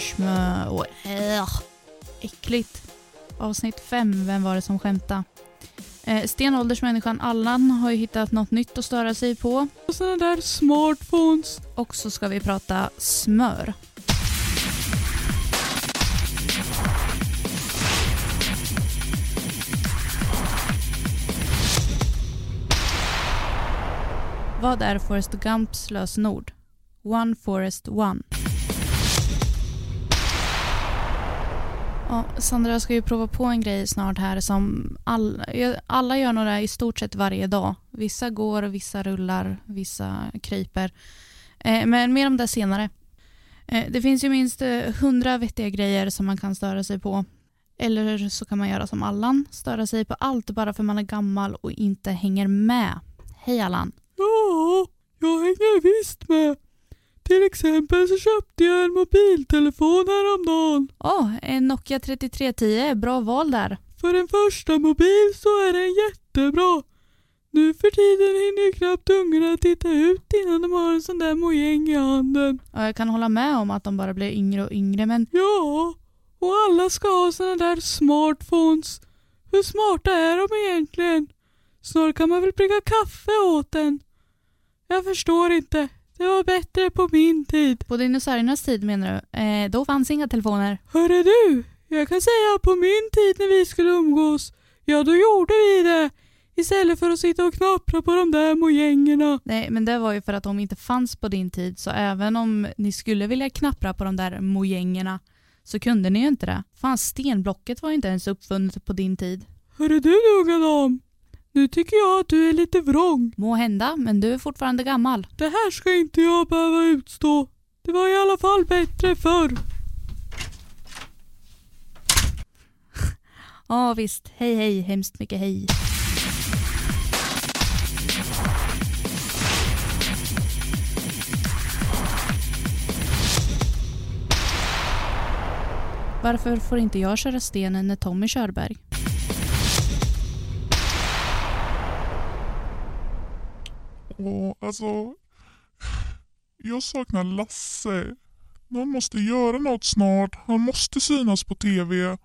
Smör och äh, äckligt. Avsnitt 5, Vem var det som skämtade? Eh, stenåldersmänniskan Allan har ju hittat något nytt att störa sig på. Och sådana där smartphones. Och så ska vi prata smör. Vad är Forrest Gumps lösenord? One Forest One. Ja, Sandra ska ju prova på en grej snart här som all, alla gör några i stort sett varje dag. Vissa går, vissa rullar, vissa kryper. Eh, men mer om det senare. Eh, det finns ju minst eh, hundra vettiga grejer som man kan störa sig på. Eller så kan man göra som Allan, störa sig på allt bara för man är gammal och inte hänger med. Hej Allan! Ja, jag hänger visst med. Till exempel så köpte jag en mobiltelefon häromdagen. Åh, oh, en Nokia 3310. Bra val där. För en första mobil så är den jättebra. Nu för tiden hinner ju knappt ungarna titta ut innan de har en sån där mojäng i handen. Ja, jag kan hålla med om att de bara blir yngre och yngre men... Ja, och alla ska ha såna där smartphones. Hur smarta är de egentligen? Snart kan man väl brygga kaffe åt den. Jag förstår inte. Det var bättre på min tid. På dinosauriernas tid menar du? Eh, då fanns inga telefoner. Hörru du, jag kan säga på min tid när vi skulle umgås, ja då gjorde vi det. Istället för att sitta och knappra på de där mojängerna. Nej, men det var ju för att de inte fanns på din tid, så även om ni skulle vilja knappra på de där mojängerna så kunde ni ju inte det. Fan, stenblocket var ju inte ens uppfunnet på din tid. Hörru du, unga dam. Nu tycker jag att du är lite vrång. Må hända, men du är fortfarande gammal. Det här ska inte jag behöva utstå. Det var i alla fall bättre förr. Ja visst, hej hej, hemskt mycket hej. Varför får inte jag köra stenen när Tommy Körberg? Och alltså, jag saknar Lasse. Någon måste göra något snart. Han måste synas på TV.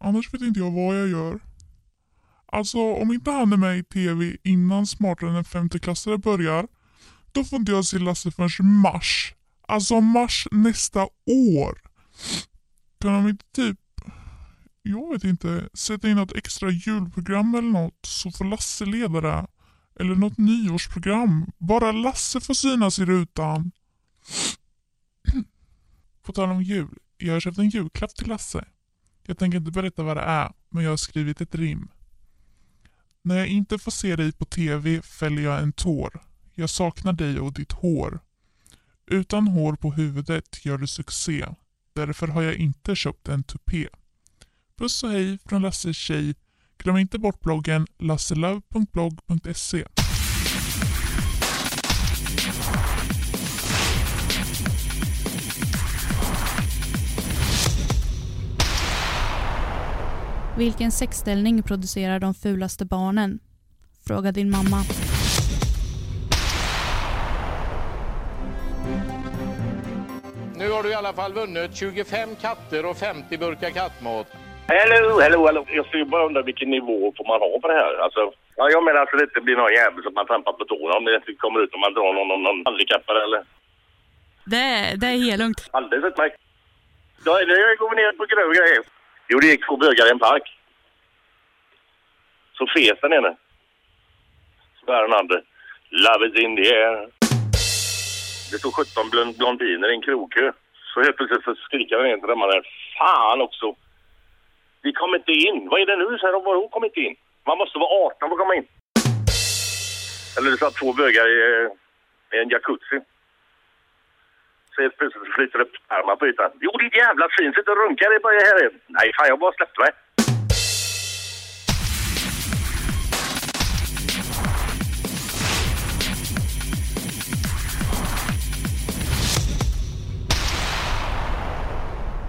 Annars vet inte jag vad jag gör. Alltså om inte han är med i TV innan Smartare än en femteklassare börjar, då får inte jag se Lasse förrän mars. Alltså mars nästa år. Kan de inte typ, jag vet inte, sätta in något extra julprogram eller något så får Lasse leda det. Eller något nyårsprogram. Bara Lasse får synas i rutan. På tal om jul. Jag har köpt en julklapp till Lasse. Jag tänker inte berätta vad det är, men jag har skrivit ett rim. När jag inte får se dig på TV fäller jag en tår. Jag saknar dig och ditt hår. Utan hår på huvudet gör du succé. Därför har jag inte köpt en tupé. Puss och hej från Lasses tjej Glöm inte bort bloggen lasselove.blogg.se. Vilken sexställning producerar de fulaste barnen? Fråga din mamma. Nu har du i alla fall vunnit 25 katter och 50 burkar kattmat. Hello, hello, hello. Jag skulle bara undra vilken nivå får man ha på det här? Alltså, ja, jag menar alltså det inte blir någon jävel som man trampar på tårna om det inte kommer ut om man drar någon, någon, någon handikappad eller? Det, det är helt lugnt. Alldeles utmärkt. Då är det, jag går ner på grövre grejer. Jo, det gick två bögar i en park. Så fes den ene. Så är den andra. Love is in the air. Det stod 17 blondiner i en krogkö. Så helt plötsligt så skriker den ena till den Fan också! Vi kommer inte in. Vad är det nu? Så här, vadå kommer inte in? Man måste vara 18 för att komma in. Eller det satt två bögar i, eh, i en jacuzzi. Så helt plötsligt flyter det pärmar på ytan. Jo, ditt jävla svin, sitter och runkar i bara här. Nej, fan, jag bara släppte mig.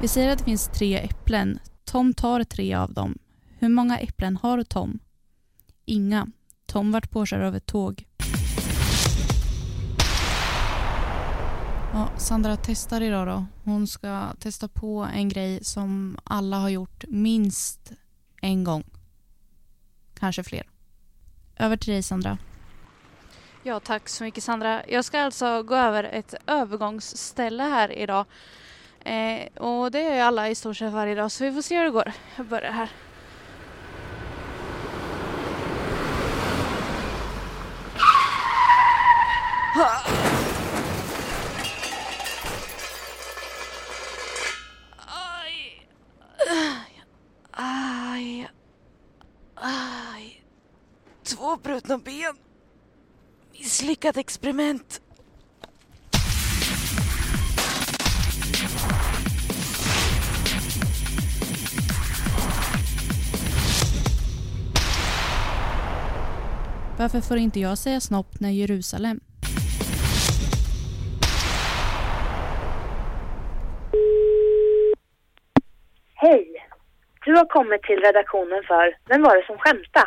Vi säger att det finns tre äpplen, Tom tar tre av dem. Hur många äpplen har Tom? Inga. Tom vart påkörd av ett tåg. Ja, Sandra testar idag då. Hon ska testa på en grej som alla har gjort minst en gång. Kanske fler. Över till dig Sandra. Ja, tack så mycket Sandra. Jag ska alltså gå över ett övergångsställe här idag. Eh, och det gör ju alla i stort sett varje dag så vi får se hur det går. Jag börjar här. Aj. Aj. Aj. Två brutna ben. Misslyckat experiment. Varför får inte jag säga snopp när Jerusalem? Hej! Du har kommit till redaktionen för Vem var det som skämta?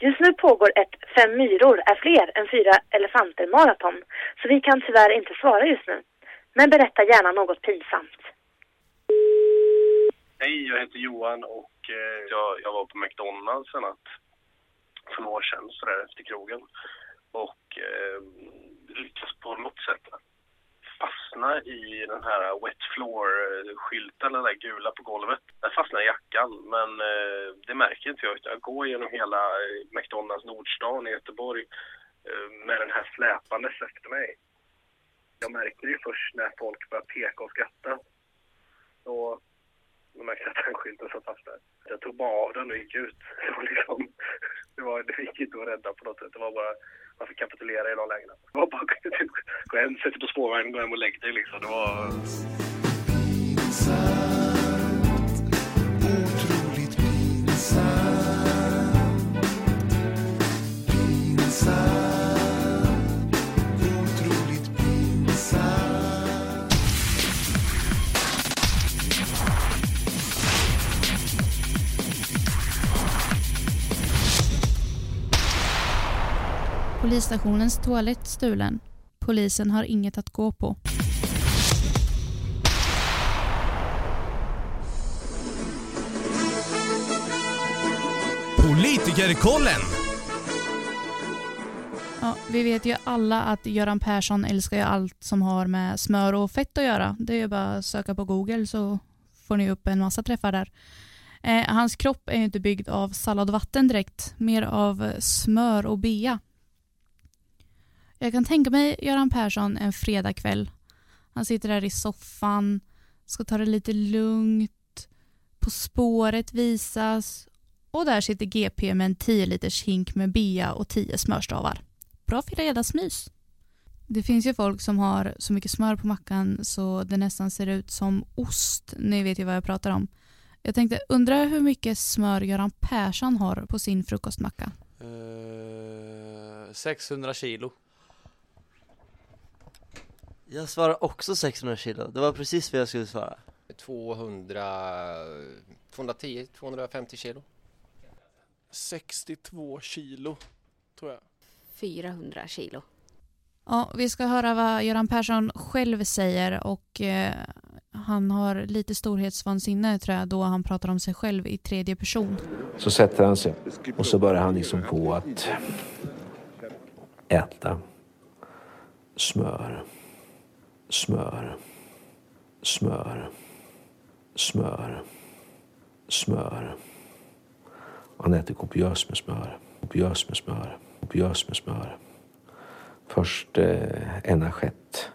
Just nu pågår ett Fem myror är fler än fyra elefanter maraton, så vi kan tyvärr inte svara just nu. Men berätta gärna något pinsamt. Hej, jag heter Johan och eh, jag, jag var på McDonalds en natt för några år sedan sådär efter krogen och eh, lyckades på något sätt fastna i den här wet floor-skylten, den där gula på golvet. Där fastnade jackan, men eh, det märker inte jag utan jag går genom hela eh, McDonalds Nordstan i Göteborg eh, med den här släpandes efter mig. Jag märker det ju först när folk börjar peka och skratta. Då märkte jag att den skylten satt fast där. Jag tog bara av den och gick ut. Det var liksom, det, var, det gick inte att rädda på något sätt. Det var bara, man fick kapitulera i de lägena. Det var bara att gå hem, sätta på spårvagnen, gå hem och lägga dig liksom. Det var... Polisstationens toalett stulen. Polisen har inget att gå på. Politikerkollen! Ja, vi vet ju alla att Göran Persson älskar ju allt som har med smör och fett att göra. Det är ju bara att söka på Google så får ni upp en massa träffar där. Eh, hans kropp är ju inte byggd av sallad och vatten direkt, mer av smör och bea. Jag kan tänka mig Göran Persson en fredagkväll. Han sitter där i soffan, ska ta det lite lugnt. På spåret visas och där sitter GP med en 10 liters hink med bea och 10 smörstavar. Bra fredagsmys. Det finns ju folk som har så mycket smör på mackan så det nästan ser ut som ost. Ni vet ju vad jag pratar om. Jag tänkte, undra hur mycket smör Göran Persson har på sin frukostmacka. Eh, 600 kilo. Jag svarar också 600 kilo, det var precis vad jag skulle svara 200, 210, 250 kilo. 62 kilo, tror jag. 400 kilo. Ja, vi ska höra vad Göran Persson själv säger och eh, han har lite storhetsvansinne tror jag då han pratar om sig själv i tredje person. Så sätter han sig och så börjar han liksom på att äta smör, smör, smör, smör, smör. Han äter kopiöst med smör, kopiöst med smör, kopiöst med smör. Först eh, en assiett.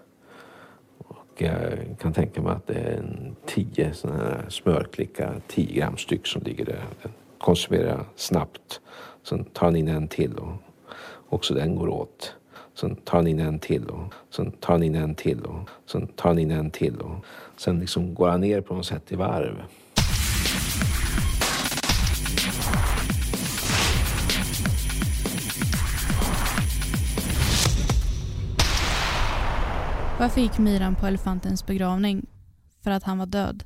Och jag kan tänka mig att det är en tio sådana här smörklickar, 10 gram styck som ligger där. Den konsumerar snabbt. Sen tar han in en till och också den går åt. Sen tar han in en till och sen tar han in en till och sen tar han in en till och sen liksom går han ner på något sätt i varv. Varför gick Miran på elefantens begravning? För att han var död.